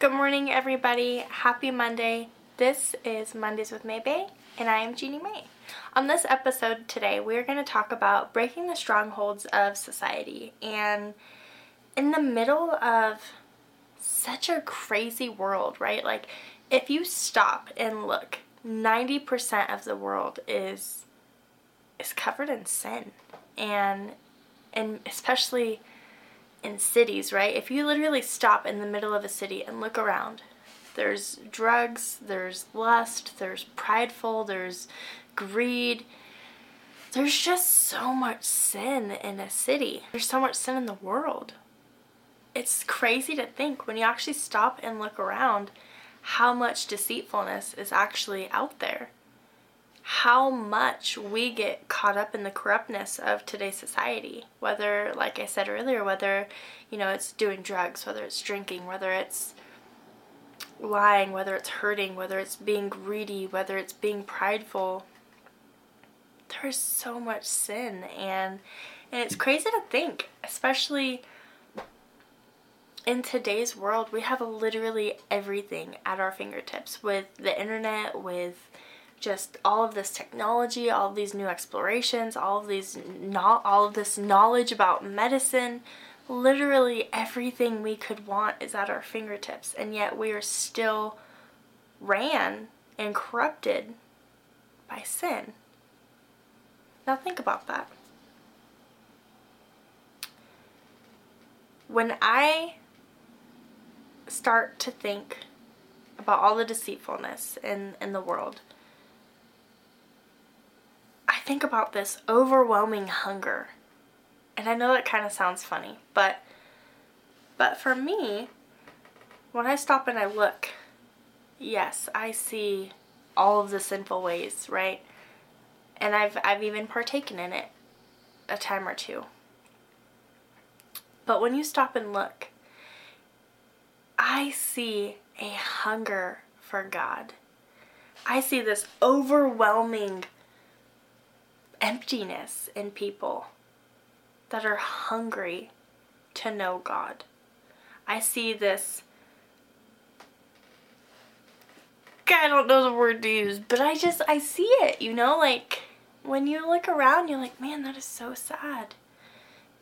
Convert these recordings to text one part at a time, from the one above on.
Good morning, everybody. Happy Monday. This is Mondays with Maybay, and I am Jeannie May. On this episode today, we are going to talk about breaking the strongholds of society. And in the middle of such a crazy world, right? Like, if you stop and look, 90% of the world is is covered in sin. And and especially in cities, right? If you literally stop in the middle of a city and look around, there's drugs, there's lust, there's prideful, there's greed. There's just so much sin in a city. There's so much sin in the world. It's crazy to think when you actually stop and look around how much deceitfulness is actually out there how much we get caught up in the corruptness of today's society. Whether, like I said earlier, whether, you know, it's doing drugs, whether it's drinking, whether it's lying, whether it's hurting, whether it's being greedy, whether it's being prideful. There's so much sin and and it's crazy to think, especially in today's world, we have literally everything at our fingertips with the internet, with just all of this technology, all of these new explorations, all of these no- all of this knowledge about medicine, literally everything we could want is at our fingertips, and yet we are still ran and corrupted by sin. Now think about that. When I start to think about all the deceitfulness in, in the world, think about this overwhelming hunger. And I know that kind of sounds funny, but but for me, when I stop and I look, yes, I see all of the sinful ways, right? And I've I've even partaken in it a time or two. But when you stop and look, I see a hunger for God. I see this overwhelming emptiness in people that are hungry to know God. I see this. I don't know the word to use, but I just, I see it, you know? Like, when you look around, you're like, man, that is so sad.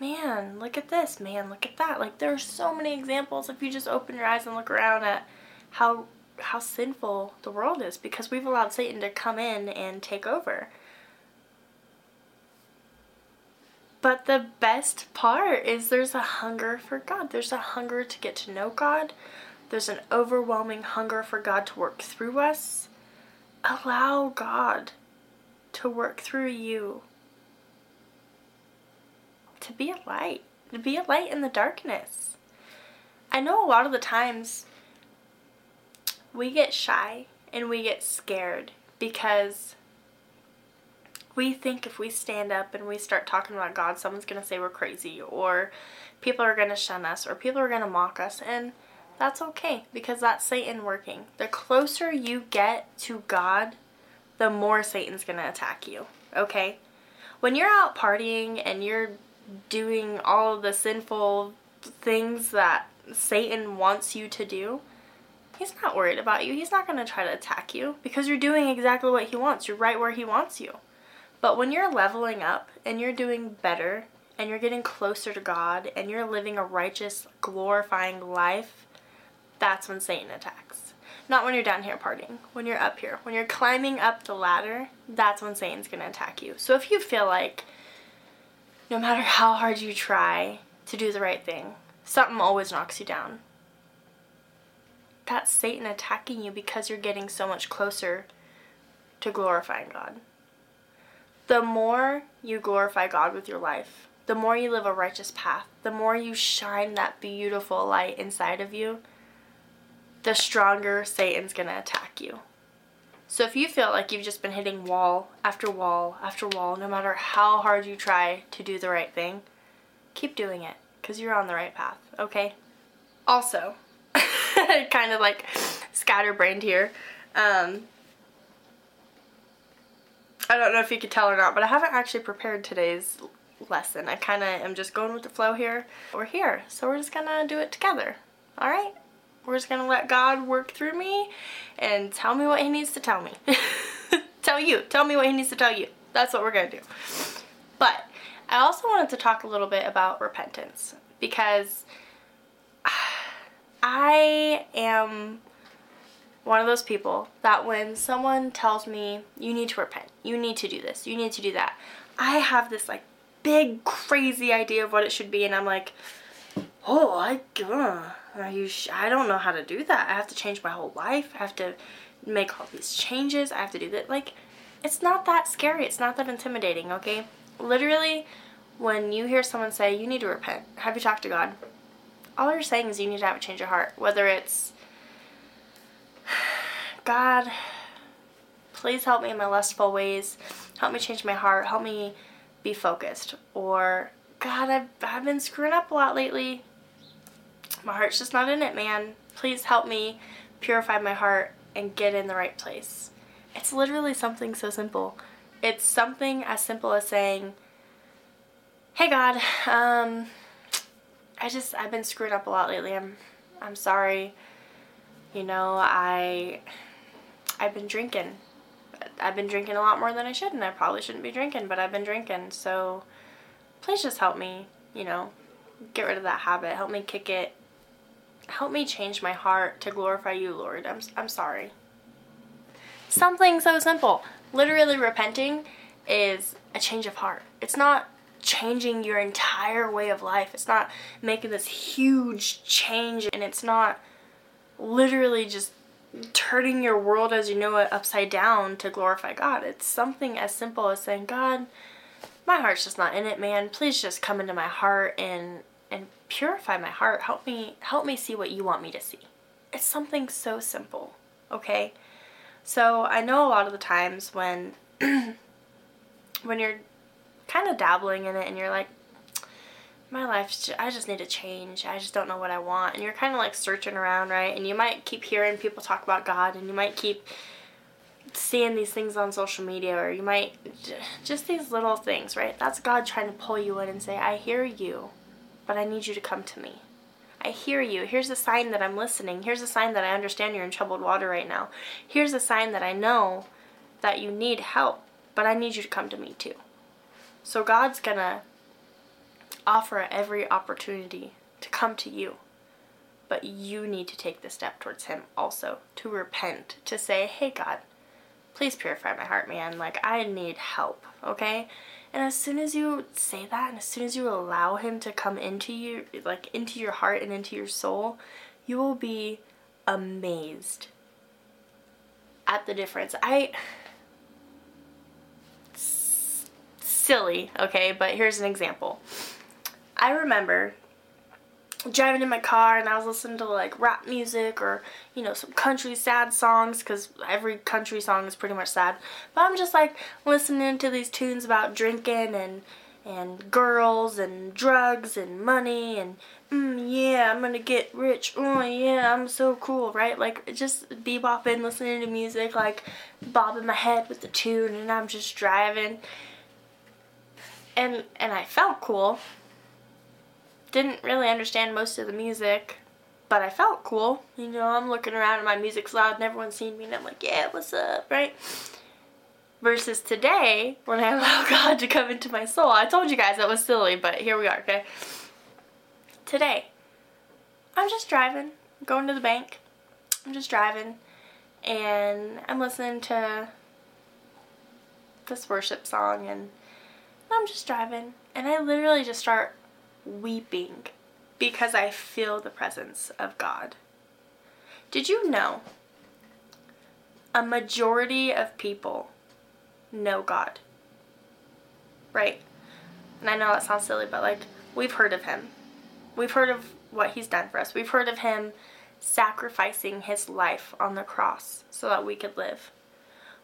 Man, look at this. Man, look at that. Like, there are so many examples if you just open your eyes and look around at how how sinful the world is because we've allowed Satan to come in and take over. But the best part is there's a hunger for God. There's a hunger to get to know God. There's an overwhelming hunger for God to work through us. Allow God to work through you. To be a light. To be a light in the darkness. I know a lot of the times we get shy and we get scared because we think if we stand up and we start talking about God, someone's going to say we're crazy, or people are going to shun us, or people are going to mock us, and that's okay because that's Satan working. The closer you get to God, the more Satan's going to attack you, okay? When you're out partying and you're doing all the sinful things that Satan wants you to do, he's not worried about you. He's not going to try to attack you because you're doing exactly what he wants. You're right where he wants you. But when you're leveling up and you're doing better and you're getting closer to God and you're living a righteous, glorifying life, that's when Satan attacks. Not when you're down here partying, when you're up here. When you're climbing up the ladder, that's when Satan's to attack you. So if you feel like no matter how hard you try to do the right thing, something always knocks you down, that's Satan attacking you because you're getting so much closer to glorifying God the more you glorify God with your life, the more you live a righteous path, the more you shine that beautiful light inside of you, the stronger Satan's going to attack you. So if you feel like you've just been hitting wall after wall after wall, no matter how hard you try to do the right thing, keep doing it because you're on the right path, okay? Also, kind of like scatterbrained here. Um, I don't know if you could tell or not, but I haven't actually prepared today's lesson. I kind of am just going with the flow here. We're here, so we're just gonna do it together. All right? We're just to let God work through me and tell me what He needs to tell me. tell you. Tell me what He needs to tell you. That's what we're to do. But I also wanted to talk a little bit about repentance because I am one of those people that when someone tells me, you need to repent, you need to do this, you need to do that, I have this like big crazy idea of what it should be and I'm like, oh, I, uh, are you I don't know how to do that. I have to change my whole life. I have to make all these changes. I have to do that. Like, it's not that scary. It's not that intimidating, okay? Literally, when you hear someone say, you need to repent, have you talked to God? All you're saying is you need to have a change of heart. Whether it's, God, please help me in my lustful ways. Help me change my heart. Help me be focused. Or, God, I've, I've been screwing up a lot lately. My heart's just not in it, man. Please help me purify my heart and get in the right place. It's literally something so simple. It's something as simple as saying, Hey God, um, I just, I've been screwing up a lot lately. I'm, I'm sorry. You know, I, I've been drinking. I've been drinking a lot more than I should, and I probably shouldn't be drinking, but I've been drinking. So please just help me, you know, get rid of that habit. Help me kick it. Help me change my heart to glorify you, Lord. I'm, I'm sorry. Something so simple. Literally, repenting is a change of heart. It's not changing your entire way of life. It's not making this huge change, and it's not literally just turning your world as you know it upside down to glorify God. It's something as simple as saying, God, my heart's just not in it, man. Please just come into my heart and and purify my heart. Help me help me see what you want me to see. It's something so simple, okay? So, I know a lot of the times when when you're kind of dabbling in it and you're like my life I just need to change. I just don't know what I want. And you're kind of like searching around, right? And you might keep hearing people talk about God and you might keep seeing these things on social media or you might just these little things, right? That's God trying to pull you in and say, "I hear you, but I need you to come to me." I hear you. Here's a sign that I'm listening. Here's a sign that I understand you're in troubled water right now. Here's a sign that I know that you need help, but I need you to come to me too. So God's going to offer every opportunity to come to you. But you need to take the step towards Him also, to repent, to say, hey, God, please purify my heart, man. Like, I need help, okay? And as soon as you say that, and as soon as you allow Him to come into you, like, into your heart and into your soul, you will be amazed at the difference. I. silly, okay, but here's an example. I remember driving in my car and I was listening to like rap music or you know some country sad songs because every country song is pretty much sad. But I'm just like listening to these tunes about drinking and and girls and drugs and money and mm, yeah I'm gonna get rich. Oh yeah I'm so cool right? Like just bebopping listening to music like bobbing my head with the tune and I'm just driving. And and I felt cool didn't really understand most of the music, but I felt cool. You know, I'm looking around and my music's loud and everyone's seeing me and I'm like, yeah, what's up, right? Versus today, when I allow God to come into my soul. I told you guys that was silly, but here we are, okay? Today, I'm just driving, going to the bank. I'm just driving and I'm listening to this worship song and I'm just driving and I literally just start weeping because I feel the presence of God. Did you know a majority of people know God? Right? And I know that sounds silly, but like, we've heard of him. We've heard of what he's done for us. We've heard of him sacrificing his life on the cross so that we could live.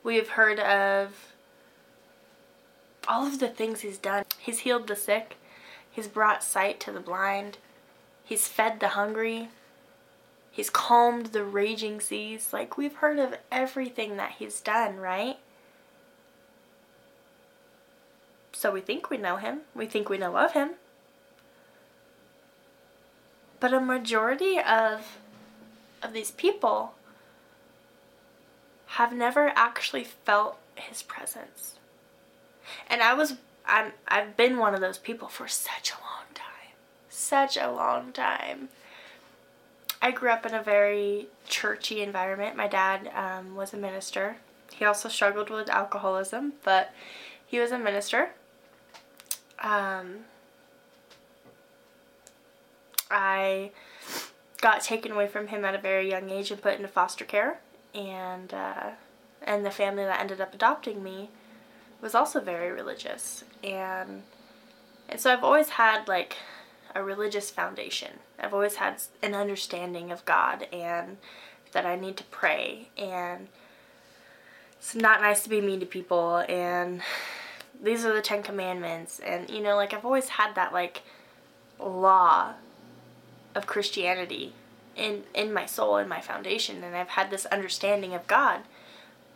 We've heard of all of the things he's done. He's healed the sick, He's brought sight to the blind. He's fed the hungry. He's calmed the raging seas. Like, we've heard of everything that he's done, right? So we think we know him. We think we know of him. But a majority of of these people have never actually felt his presence. And I was I'm I've been one of those people for such a long time. Such a long time. I grew up in a very churchy environment. My dad um, was a minister. He also struggled with alcoholism, but he was a minister. Um, I got taken away from him at a very young age and put into foster care, and uh, and the family that ended up adopting me was also very religious, and and so I've always had like a religious foundation. I've always had an understanding of God and that I need to pray. And it's not nice to be mean to people. And these are the 10 commandments. And you know like I've always had that like law of Christianity in in my soul in my foundation. And I've had this understanding of God.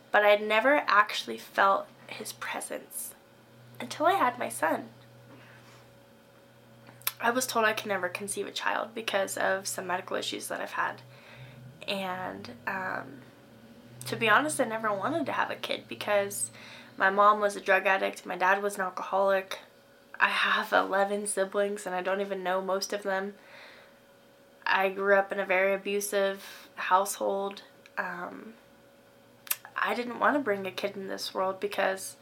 But I'd never actually felt his presence until I had my son. I was told I could never conceive a child because of some medical issues that I've had. And um, to be honest, I never wanted to have a kid because my mom was a drug addict, my dad was an alcoholic. I have 11 siblings and I don't even know most of them. I grew up in a very abusive household. Um, I didn't want to bring a kid in this world because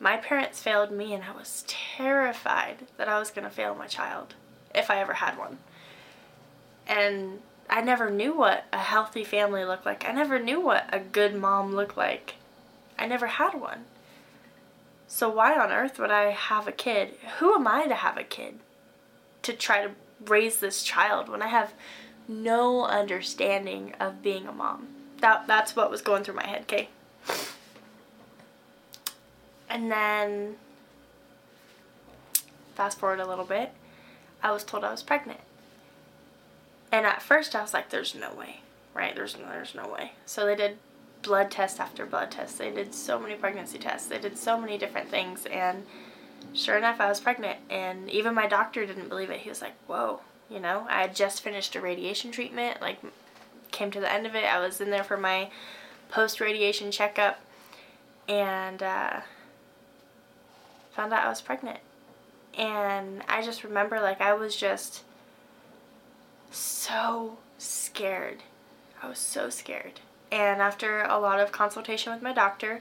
my parents failed me, and I was terrified that I was going to fail my child if I ever had one. And I never knew what a healthy family looked like. I never knew what a good mom looked like. I never had one. So, why on earth would I have a kid? Who am I to have a kid? To try to raise this child when I have no understanding of being a mom. That, that's what was going through my head, Kay. And then, fast forward a little bit, I was told I was pregnant. And at first I was like, there's no way, right? There's no, there's no way. So they did blood test after blood test. They did so many pregnancy tests. They did so many different things. And sure enough, I was pregnant. And even my doctor didn't believe it. He was like, whoa, you know, I had just finished a radiation treatment, like, came to the end of it. I was in there for my post radiation checkup. And, uh, found out I was pregnant. And I just remember like I was just so scared. I was so scared. And after a lot of consultation with my doctor,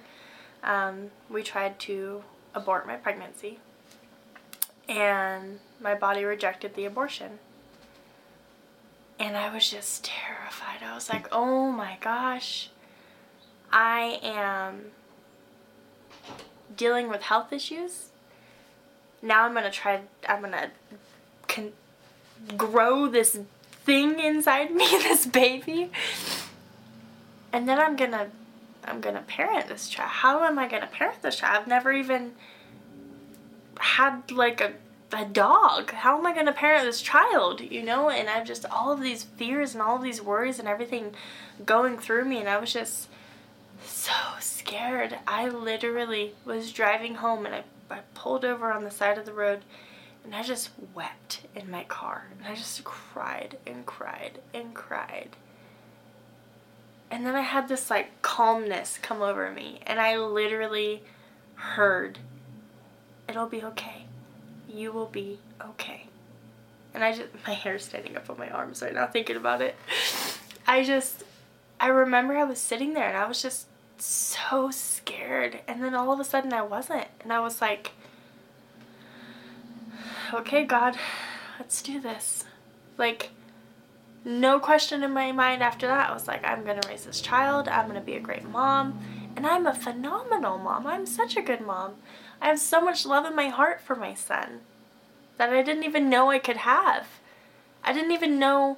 um, we tried to abort my pregnancy. And my body rejected the abortion. And I was just terrified. I was like, oh my gosh, I am dealing with health issues. Now I'm gonna try. I'm gonna con- grow this thing inside me, this baby, and then I'm gonna I'm gonna parent this child. How am I gonna parent this child? I've never even had like a a dog. How am I going to parent this child? You know, and I've just all of these fears and all of these worries and everything going through me, and I was just so scared. I literally was driving home and I, I pulled over on the side of the road and I just wept in my car. And I just cried and cried and cried. And then I had this like calmness come over me and I literally heard, It'll be okay. You will be okay. And I just, my hair's standing up on my arms right now thinking about it. I just, I remember I was sitting there and I was just so scared. And then all of a sudden I wasn't. And I was like, okay, God, let's do this. Like, no question in my mind after that. I was like, I'm going to raise this child. I'm going to be a great mom. And I'm a phenomenal mom. I'm such a good mom. I have so much love in my heart for my son that I didn't even know I could have. I didn't even know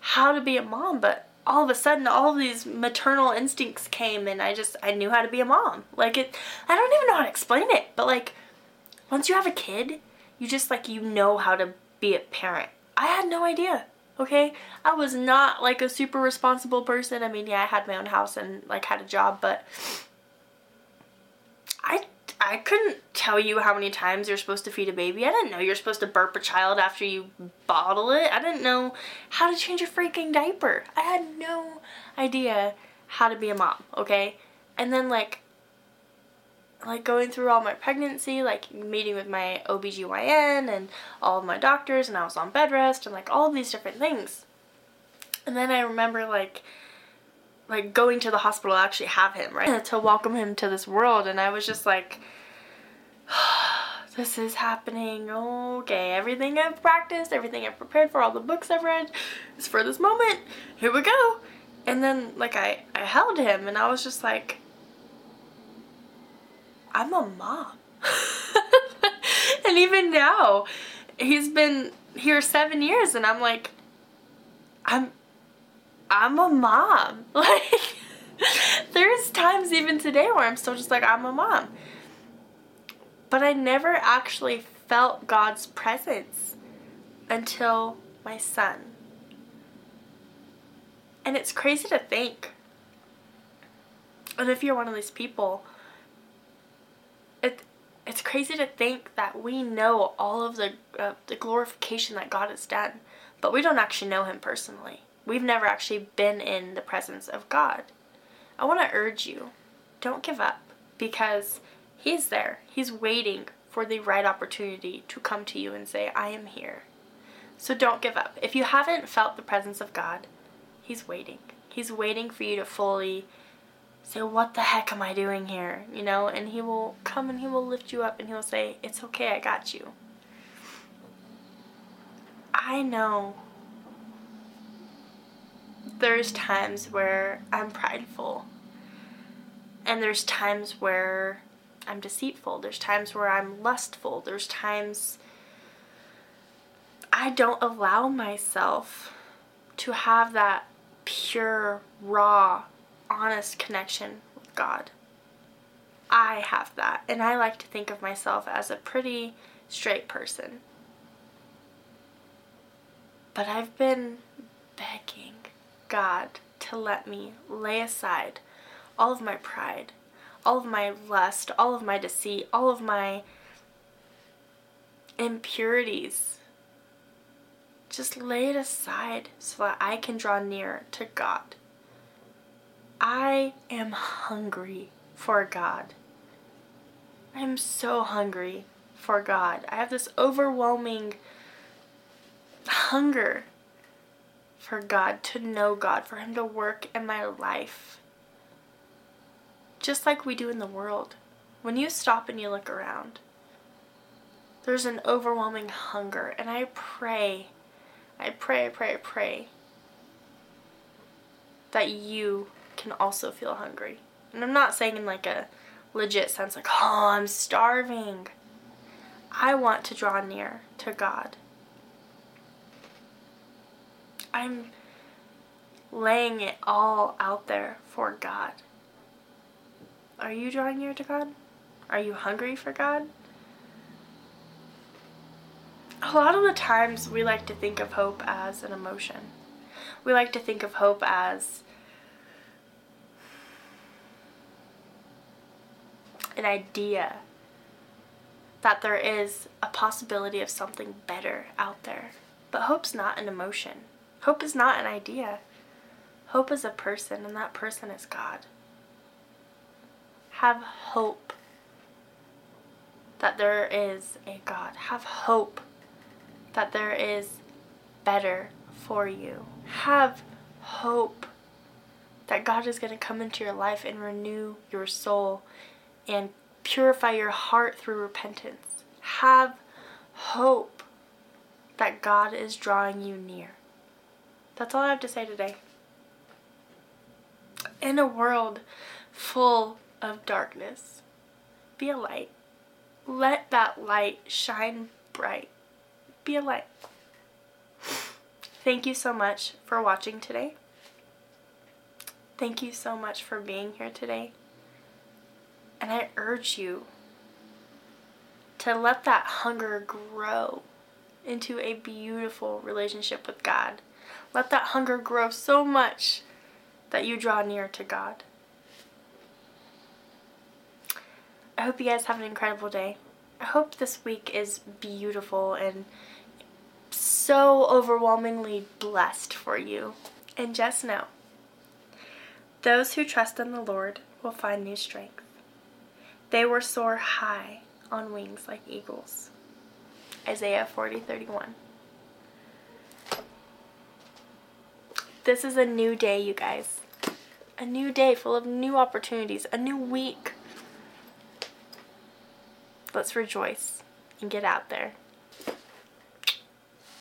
how to be a mom, but all of a sudden all these maternal instincts came and I just I knew how to be a mom. Like it I don't even know how to explain it, but like once you have a kid, you just like you know how to be a parent. I had no idea. Okay? I was not like a super responsible person. I mean, yeah, I had my own house and like had a job, but I I couldn't tell you how many times you're supposed to feed a baby. I didn't know you're supposed to burp a child after you bottle it. I didn't know how to change a freaking diaper. I had no idea how to be a mom, okay? And then like like going through all my pregnancy, like meeting with my OBGYN and all of my doctors and I was on bed rest and like all of these different things. And then I remember like like going to the hospital actually have him, right? To welcome him to this world and I was just like this is happening. Okay, everything I've practiced, everything I've prepared for, all the books I've read is for this moment. Here we go. And then like I I held him and I was just like I'm a mom. and even now, he's been here 7 years and I'm like I'm I'm a mom. Like, there's times even today where I'm still just like, I'm a mom. But I never actually felt God's presence until my son. And it's crazy to think. And if you're one of these people, it it's crazy to think that we know all of the uh, the glorification that God has done, but we don't actually know him personally. We've never actually been in the presence of God. I want to urge you don't give up because He's there. He's waiting for the right opportunity to come to you and say, I am here. So don't give up. If you haven't felt the presence of God, He's waiting. He's waiting for you to fully say, What the heck am I doing here? You know, and He will come and He will lift you up and He'll say, It's okay, I got you. I know there's times where I'm prideful. And there's times where I'm deceitful. There's times where I'm lustful. There's times I don't allow myself to have that pure, raw, honest connection with God. I have that. And I like to think of myself as a pretty straight person. But I've been begging God to let me lay aside all of my pride, all of my lust, all of my deceit, all of my impurities. Just lay it aside so that I can draw near to God. I am hungry for God. I am so hungry for God. I have this overwhelming hunger for God, to know God, for Him to work in my life. Just like we do in the world. When you stop and you look around, there's an overwhelming hunger. And I pray, I pray, I pray, I pray that you can also feel hungry. And I'm not saying in like a legit sense, like, oh, I'm starving. I want to draw near to God. I'm laying it all out there for God. Are you drawing near to God? Are you hungry for God? A lot of the times we like to think of hope as an emotion. We like to think of hope as an idea that there is a possibility of something better out there. But hope's not an emotion. Hope is not an idea. Hope is a person, and that person is God. Have hope that there is a God. Have hope that there is better for you. Have hope that God is going to come into your life and renew your soul and purify your heart through repentance. Have hope that God is drawing you near. That's all I have to say today. In a world full of darkness, be a light. Let that light shine bright. Be a light. Thank you so much for watching today. Thank you so much for being here today. And I urge you to let that hunger grow into a beautiful relationship with God let that hunger grow so much that you draw near to God. I hope you guys have an incredible day. I hope this week is beautiful and so overwhelmingly blessed for you. And just know those who trust in the Lord will find new strength. They will soar high on wings like eagles. Isaiah 40 31. This is a new day, you guys. A new day full of new opportunities, a new week. Let's rejoice and get out there.